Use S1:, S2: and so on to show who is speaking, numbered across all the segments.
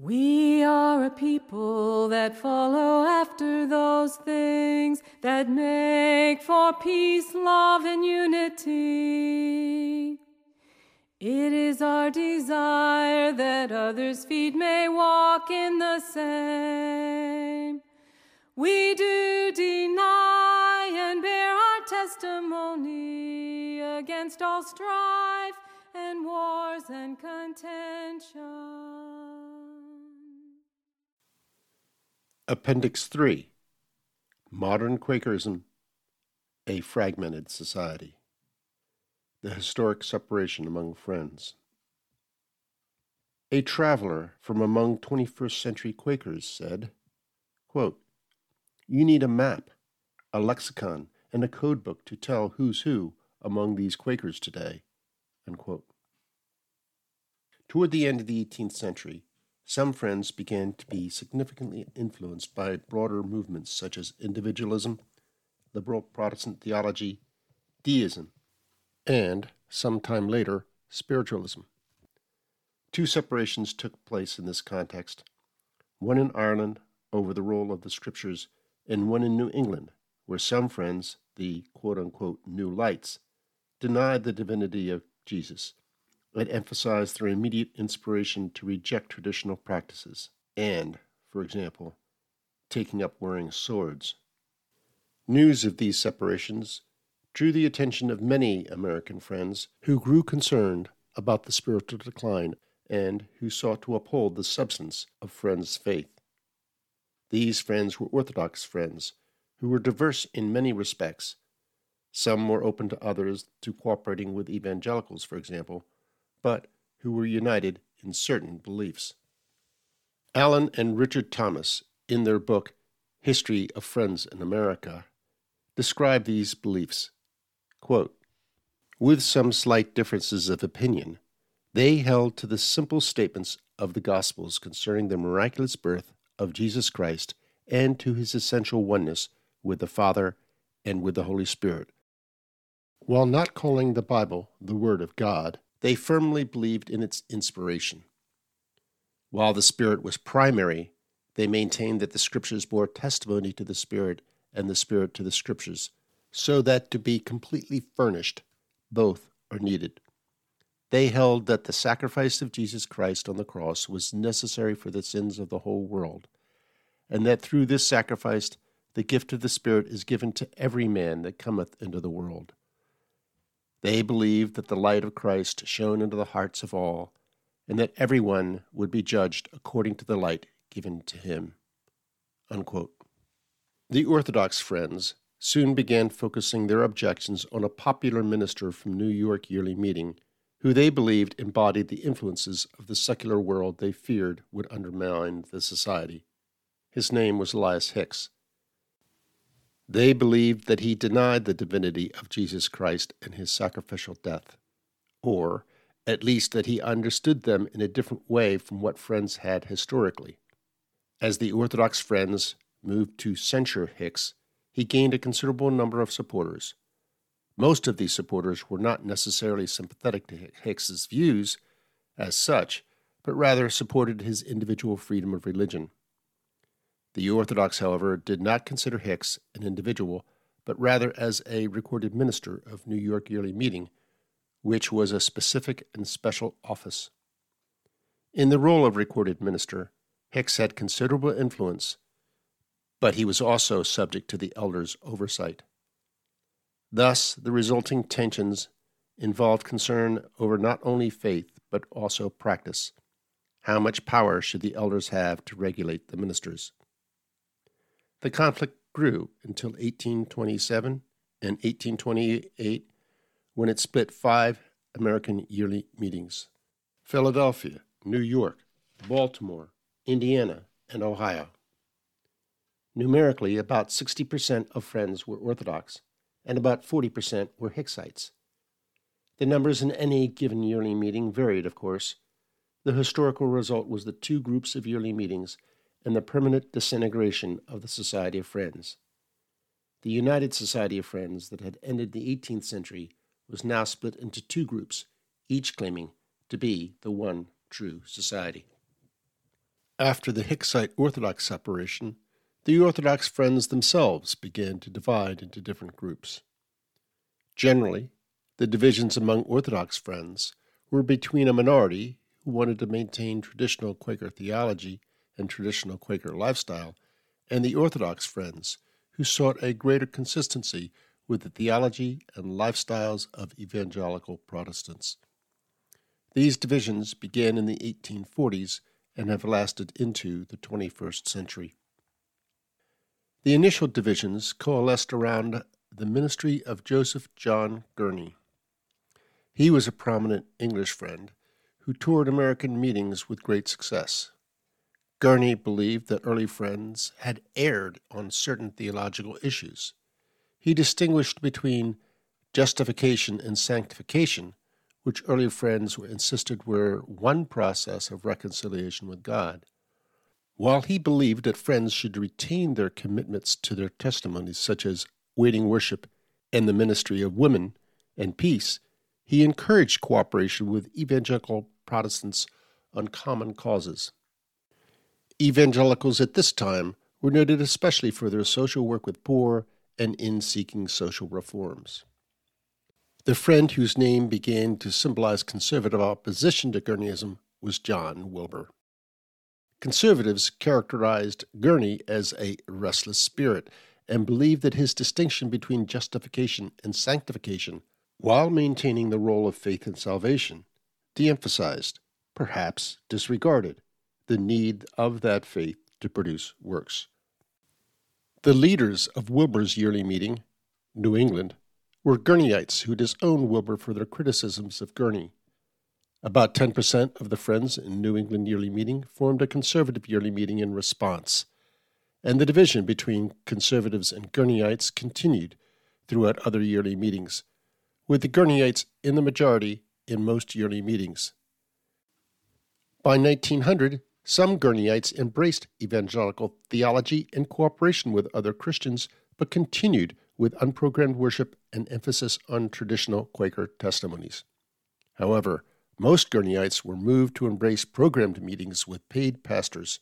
S1: We are a people that follow after those things that make for peace, love, and unity. It is our desire that others' feet may walk in the same. We do deny and bear our testimony against all strife and wars and contention.
S2: Appendix 3 Modern Quakerism A Fragmented Society the historic separation among friends. A traveler from among 21st century Quakers said, quote, You need a map, a lexicon, and a code book to tell who's who among these Quakers today. Unquote. Toward the end of the 18th century, some friends began to be significantly influenced by broader movements such as individualism, liberal Protestant theology, deism, and, some time later, spiritualism. Two separations took place in this context one in Ireland over the role of the Scriptures, and one in New England, where some friends, the quote unquote New Lights, denied the divinity of Jesus and emphasized their immediate inspiration to reject traditional practices and, for example, taking up wearing swords. News of these separations drew the attention of many American friends who grew concerned about the spiritual decline and who sought to uphold the substance of friends' faith. These friends were Orthodox friends who were diverse in many respects. Some were open to others to cooperating with evangelicals, for example, but who were united in certain beliefs. Allen and Richard Thomas, in their book History of Friends in America, describe these beliefs Quote, With some slight differences of opinion, they held to the simple statements of the Gospels concerning the miraculous birth of Jesus Christ and to his essential oneness with the Father and with the Holy Spirit. While not calling the Bible the Word of God, they firmly believed in its inspiration. While the Spirit was primary, they maintained that the Scriptures bore testimony to the Spirit and the Spirit to the Scriptures, so that to be completely furnished, both are needed. They held that the sacrifice of Jesus Christ on the cross was necessary for the sins of the whole world, and that through this sacrifice the gift of the Spirit is given to every man that cometh into the world. They believed that the light of Christ shone into the hearts of all, and that every one would be judged according to the light given to him. Unquote. The Orthodox Friends soon began focusing their objections on a popular minister from New York Yearly Meeting, who they believed embodied the influences of the secular world they feared would undermine the society. His name was Elias Hicks. They believed that he denied the divinity of Jesus Christ and his sacrificial death, or at least that he understood them in a different way from what Friends had historically. As the Orthodox Friends moved to censure Hicks, he gained a considerable number of supporters. Most of these supporters were not necessarily sympathetic to Hicks's views as such, but rather supported his individual freedom of religion. The Orthodox, however, did not consider Hicks an individual, but rather as a recorded minister of New York Yearly Meeting, which was a specific and special office. In the role of recorded minister, Hicks had considerable influence but he was also subject to the elders' oversight. Thus, the resulting tensions involved concern over not only faith, but also practice. How much power should the elders have to regulate the ministers? The conflict grew until 1827 and 1828 when it split five American yearly meetings Philadelphia, New York, Baltimore, Indiana, and Ohio. Numerically, about 60% of Friends were Orthodox, and about 40% were Hicksites. The numbers in any given yearly meeting varied, of course. The historical result was the two groups of yearly meetings and the permanent disintegration of the Society of Friends. The United Society of Friends that had ended the 18th century was now split into two groups, each claiming to be the one true society. After the Hicksite Orthodox separation, the Orthodox Friends themselves began to divide into different groups. Generally, the divisions among Orthodox Friends were between a minority who wanted to maintain traditional Quaker theology and traditional Quaker lifestyle, and the Orthodox Friends who sought a greater consistency with the theology and lifestyles of evangelical Protestants. These divisions began in the 1840s and have lasted into the 21st century. The initial divisions coalesced around the ministry of Joseph John Gurney. He was a prominent English friend who toured American meetings with great success. Gurney believed that early friends had erred on certain theological issues. He distinguished between justification and sanctification which early friends insisted were one process of reconciliation with God. While he believed that friends should retain their commitments to their testimonies, such as waiting worship and the ministry of women and peace, he encouraged cooperation with evangelical Protestants on common causes. Evangelicals at this time were noted especially for their social work with poor and in seeking social reforms. The friend whose name began to symbolize conservative opposition to Gurneyism was John Wilbur. Conservatives characterized Gurney as a restless spirit and believed that his distinction between justification and sanctification, while maintaining the role of faith and salvation, de emphasized, perhaps disregarded, the need of that faith to produce works. The leaders of Wilbur's yearly meeting, New England, were Gurneyites who disowned Wilbur for their criticisms of Gurney. About 10% of the Friends in New England Yearly Meeting formed a conservative yearly meeting in response, and the division between conservatives and Gurneyites continued throughout other yearly meetings, with the Gurneyites in the majority in most yearly meetings. By 1900, some Gurneyites embraced evangelical theology in cooperation with other Christians, but continued with unprogrammed worship and emphasis on traditional Quaker testimonies. However, most Gurneyites were moved to embrace programmed meetings with paid pastors.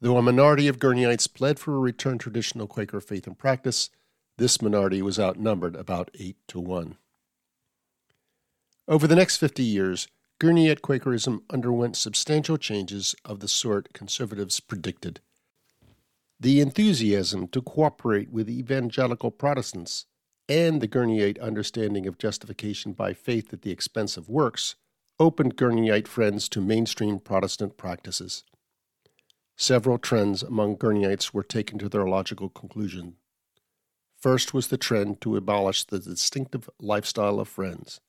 S2: Though a minority of Gurneyites pled for a return to traditional Quaker faith and practice, this minority was outnumbered about 8 to 1. Over the next 50 years, Gurneyite Quakerism underwent substantial changes of the sort conservatives predicted. The enthusiasm to cooperate with evangelical Protestants and the Gurneyite understanding of justification by faith at the expense of works opened Gurneyite friends to mainstream Protestant practices. Several trends among Gurneyites were taken to their logical conclusion. First was the trend to abolish the distinctive lifestyle of friends.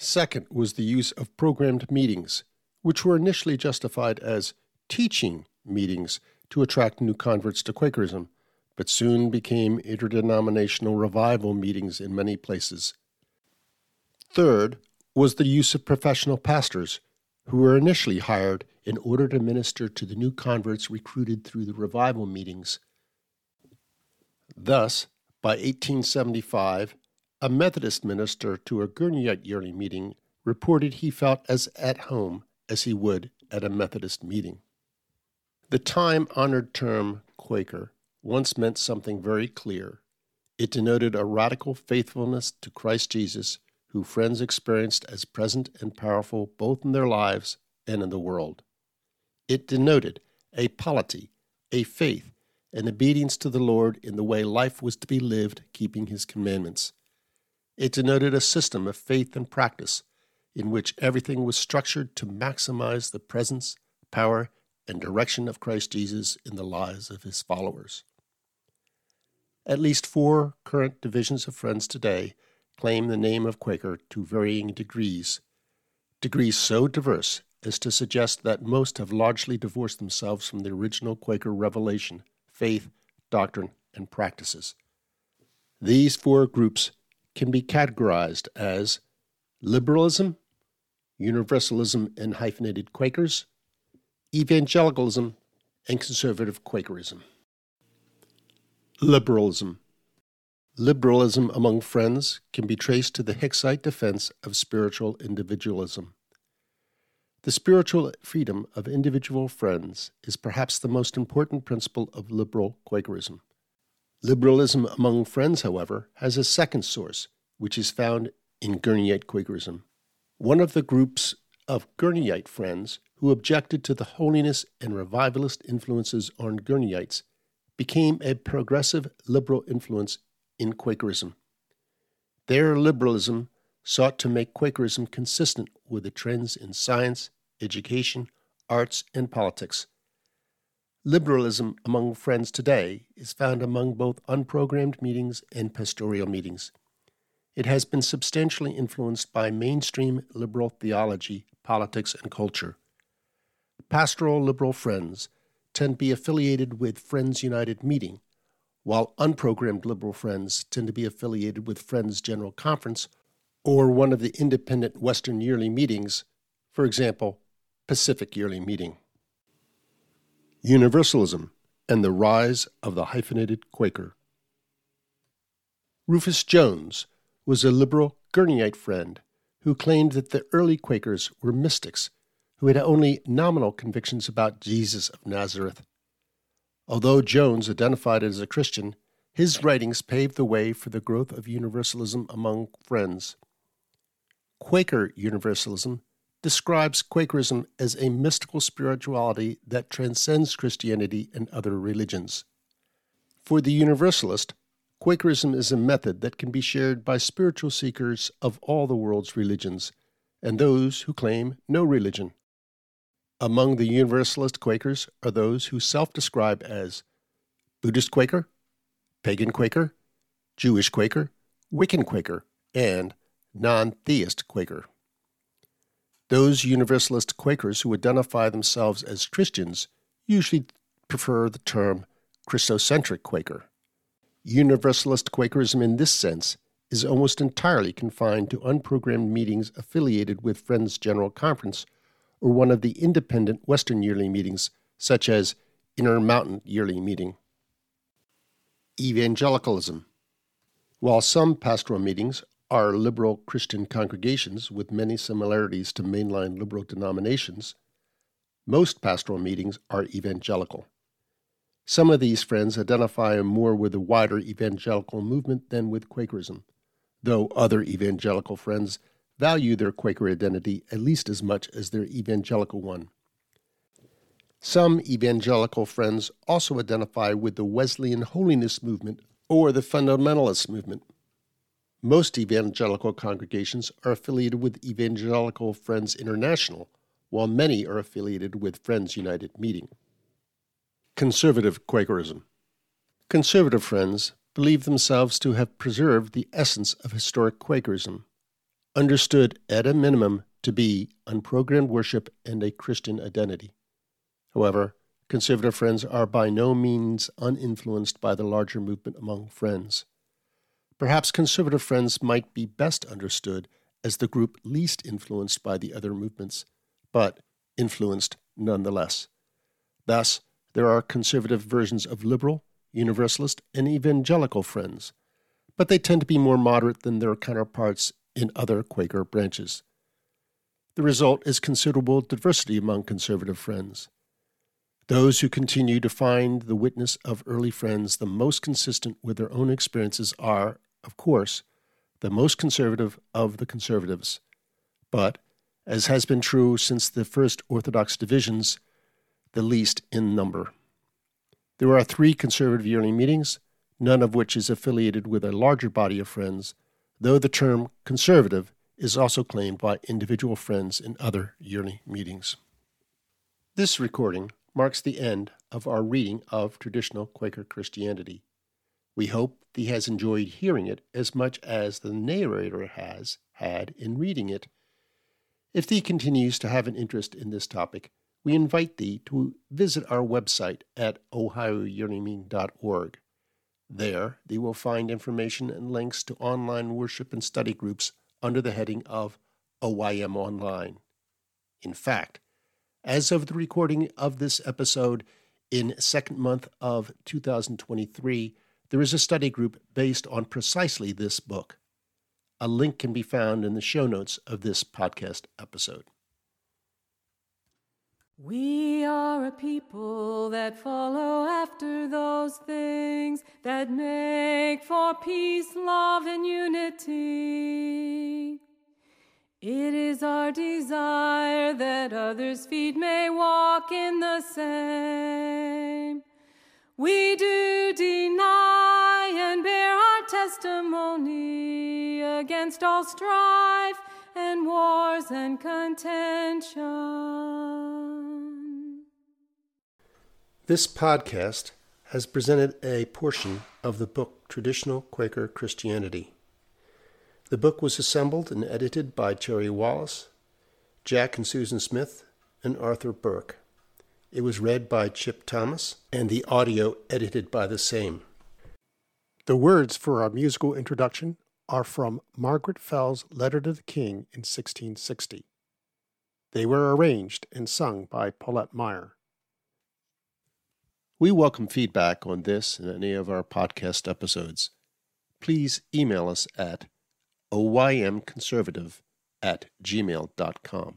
S2: Second was the use of programmed meetings, which were initially justified as teaching meetings to attract new converts to Quakerism, but soon became interdenominational revival meetings in many places. Third was the use of professional pastors, who were initially hired in order to minister to the new converts recruited through the revival meetings. Thus, by 1875, a Methodist minister to a Gurneyite yearly meeting reported he felt as at home as he would at a Methodist meeting. The time honored term Quaker once meant something very clear. It denoted a radical faithfulness to Christ Jesus, who friends experienced as present and powerful both in their lives and in the world. It denoted a polity, a faith, an obedience to the Lord in the way life was to be lived, keeping his commandments. It denoted a system of faith and practice in which everything was structured to maximize the presence, power, and direction of Christ Jesus in the lives of his followers. At least four current divisions of Friends today claim the name of Quaker to varying degrees, degrees so diverse as to suggest that most have largely divorced themselves from the original Quaker revelation, faith, doctrine, and practices. These four groups can be categorized as liberalism, universalism and hyphenated Quakers, evangelicalism, and conservative Quakerism. Liberalism. Liberalism among friends can be traced to the Hicksite defense of spiritual individualism. The spiritual freedom of individual friends is perhaps the most important principle of liberal Quakerism. Liberalism among friends, however, has a second source, which is found in Gurneyite Quakerism. One of the groups of Gurneyite friends who objected to the holiness and revivalist influences on Gurneyites became a progressive liberal influence in Quakerism. Their liberalism sought to make Quakerism consistent with the trends in science, education, arts, and politics. Liberalism among friends today is found among both unprogrammed meetings and pastoral meetings. It has been substantially influenced by mainstream liberal theology, politics, and culture. Pastoral liberal friends tend to be affiliated with Friends United Meeting, while unprogrammed liberal friends tend to be affiliated with Friends General Conference or one of the independent Western yearly meetings, for example, Pacific Yearly Meeting. Universalism and the Rise of the Hyphenated Quaker. Rufus Jones was a liberal Gurneyite friend who claimed that the early Quakers were mystics who had only nominal convictions about Jesus of Nazareth. Although Jones identified as a Christian, his writings paved the way for the growth of Universalism among friends. Quaker Universalism describes Quakerism as a mystical spirituality that transcends Christianity and other religions. For the Universalist, Quakerism is a method that can be shared by spiritual seekers of all the world's religions and those who claim no religion. Among the Universalist Quakers are those who self describe as Buddhist Quaker, Pagan Quaker, Jewish Quaker, Wiccan Quaker, and non theist Quaker. Those Universalist Quakers who identify themselves as Christians usually prefer the term Christocentric Quaker. Universalist Quakerism, in this sense, is almost entirely confined to unprogrammed meetings affiliated with Friends General Conference or one of the independent Western yearly meetings, such as Intermountain Yearly Meeting. Evangelicalism. While some pastoral meetings are liberal Christian congregations with many similarities to mainline liberal denominations, most pastoral meetings are evangelical. Some of these friends identify more with the wider evangelical movement than with Quakerism, though other evangelical friends value their Quaker identity at least as much as their evangelical one. Some evangelical friends also identify with the Wesleyan holiness movement or the fundamentalist movement. Most evangelical congregations are affiliated with Evangelical Friends International, while many are affiliated with Friends United Meeting. Conservative Quakerism Conservative Friends believe themselves to have preserved the essence of historic Quakerism, understood at a minimum to be unprogrammed worship and a Christian identity. However, conservative friends are by no means uninfluenced by the larger movement among friends. Perhaps conservative friends might be best understood as the group least influenced by the other movements, but influenced nonetheless. Thus, there are conservative versions of liberal, universalist, and evangelical friends, but they tend to be more moderate than their counterparts in other Quaker branches. The result is considerable diversity among conservative friends. Those who continue to find the witness of early friends the most consistent with their own experiences are, of course, the most conservative of the conservatives, but, as has been true since the first Orthodox divisions, the least in number. There are three conservative yearly meetings, none of which is affiliated with a larger body of friends, though the term conservative is also claimed by individual friends in other yearly meetings. This recording marks the end of our reading of traditional Quaker Christianity. We hope thee has enjoyed hearing it as much as the narrator has had in reading it. If thee continues to have an interest in this topic, we invite thee to visit our website at ohioyearlymeeting.org. There, thee will find information and links to online worship and study groups under the heading of OYM Online. In fact, as of the recording of this episode in second month of 2023, there is a study group based on precisely this book. A link can be found in the show notes of this podcast episode.
S1: We are a people that follow after those things that make for peace, love, and unity. It is our desire that others' feet may walk in the same. We do deny testimony against all strife and wars and contention.
S2: This podcast has presented a portion of the book Traditional Quaker Christianity. The book was assembled and edited by Terry Wallace, Jack and Susan Smith, and Arthur Burke. It was read by Chip Thomas, and the audio edited by the same.
S3: The words for our musical introduction are from Margaret Fell's Letter to the King in 1660. They were arranged and sung by Paulette Meyer.
S2: We welcome feedback on this and any of our podcast episodes. Please email us at oymconservative at gmail.com.